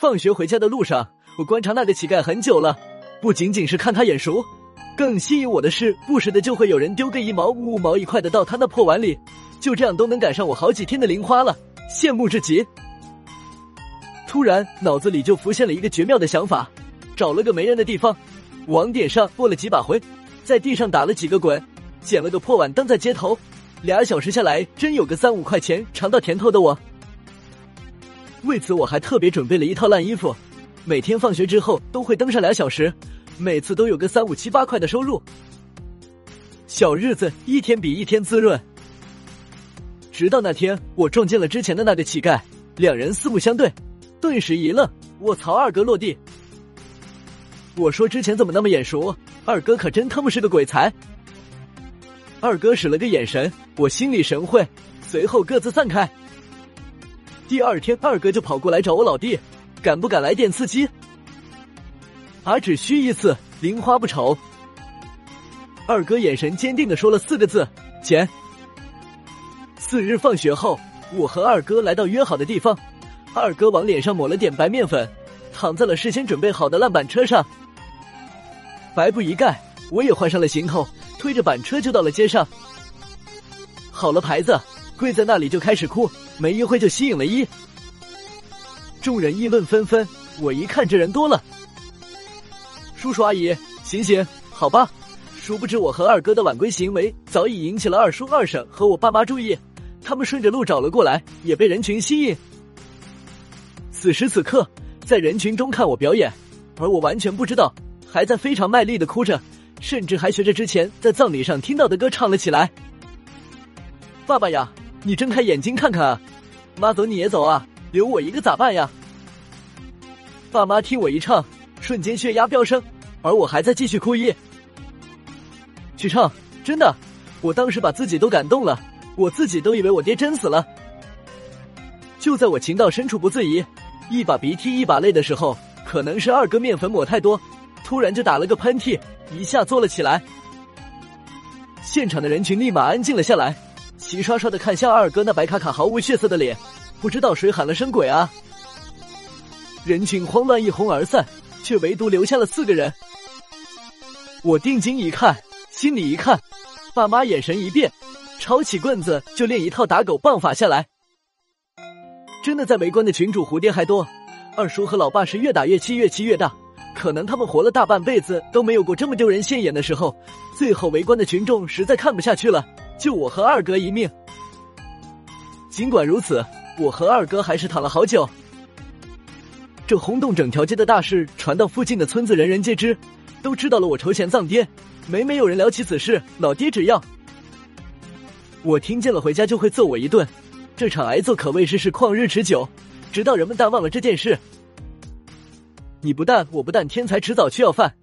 放学回家的路上，我观察那个乞丐很久了，不仅仅是看他眼熟，更吸引我的是，不时的就会有人丢个一毛五毛一块的到他那破碗里，就这样都能赶上我好几天的零花了，羡慕至极。突然脑子里就浮现了一个绝妙的想法，找了个没人的地方，网点上过了几把回，在地上打了几个滚，捡了个破碗蹬在街头，俩小时下来真有个三五块钱尝到甜头的我。为此我还特别准备了一套烂衣服，每天放学之后都会蹬上俩小时，每次都有个三五七八块的收入，小日子一天比一天滋润。直到那天我撞见了之前的那个乞丐，两人四目相对。顿时一愣，卧槽！二哥落地。我说之前怎么那么眼熟？二哥可真他妈是个鬼才。二哥使了个眼神，我心领神会，随后各自散开。第二天，二哥就跑过来找我老弟，敢不敢来点刺激？啊，只需一次，零花不愁。二哥眼神坚定的说了四个字：钱。次日放学后，我和二哥来到约好的地方。二哥往脸上抹了点白面粉，躺在了事先准备好的烂板车上。白布一盖，我也换上了行头，推着板车就到了街上。好了牌子，跪在那里就开始哭，没一会就吸引了一。众人议论纷纷，我一看这人多了，叔叔阿姨，醒醒，好吧。殊不知我和二哥的晚归行为早已引起了二叔二婶和我爸妈注意，他们顺着路找了过来，也被人群吸引。此时此刻，在人群中看我表演，而我完全不知道，还在非常卖力的哭着，甚至还学着之前在葬礼上听到的歌唱了起来。爸爸呀，你睁开眼睛看看啊！妈走你也走啊，留我一个咋办呀？爸妈听我一唱，瞬间血压飙升，而我还在继续哭一。去唱，真的，我当时把自己都感动了，我自己都以为我爹真死了。就在我情到深处不自已。一把鼻涕一把泪的时候，可能是二哥面粉抹太多，突然就打了个喷嚏，一下坐了起来。现场的人群立马安静了下来，齐刷刷的看向二哥那白卡卡毫无血色的脸，不知道谁喊了声鬼啊！人群慌乱一哄而散，却唯独留下了四个人。我定睛一看，心里一看，爸妈眼神一变，抄起棍子就练一套打狗棒法下来。真的在围观的群主蝴蝶还多，二叔和老爸是越打越气，越气越大。可能他们活了大半辈子都没有过这么丢人现眼的时候。最后围观的群众实在看不下去了，救我和二哥一命。尽管如此，我和二哥还是躺了好久。这轰动整条街的大事传到附近的村子，人人皆知，都知道了我筹钱葬爹。每每有人聊起此事，老爹只要我听见了，回家就会揍我一顿。这场挨揍可谓是是旷日持久，直到人们淡忘了这件事。你不但我不但，天才迟早需要饭。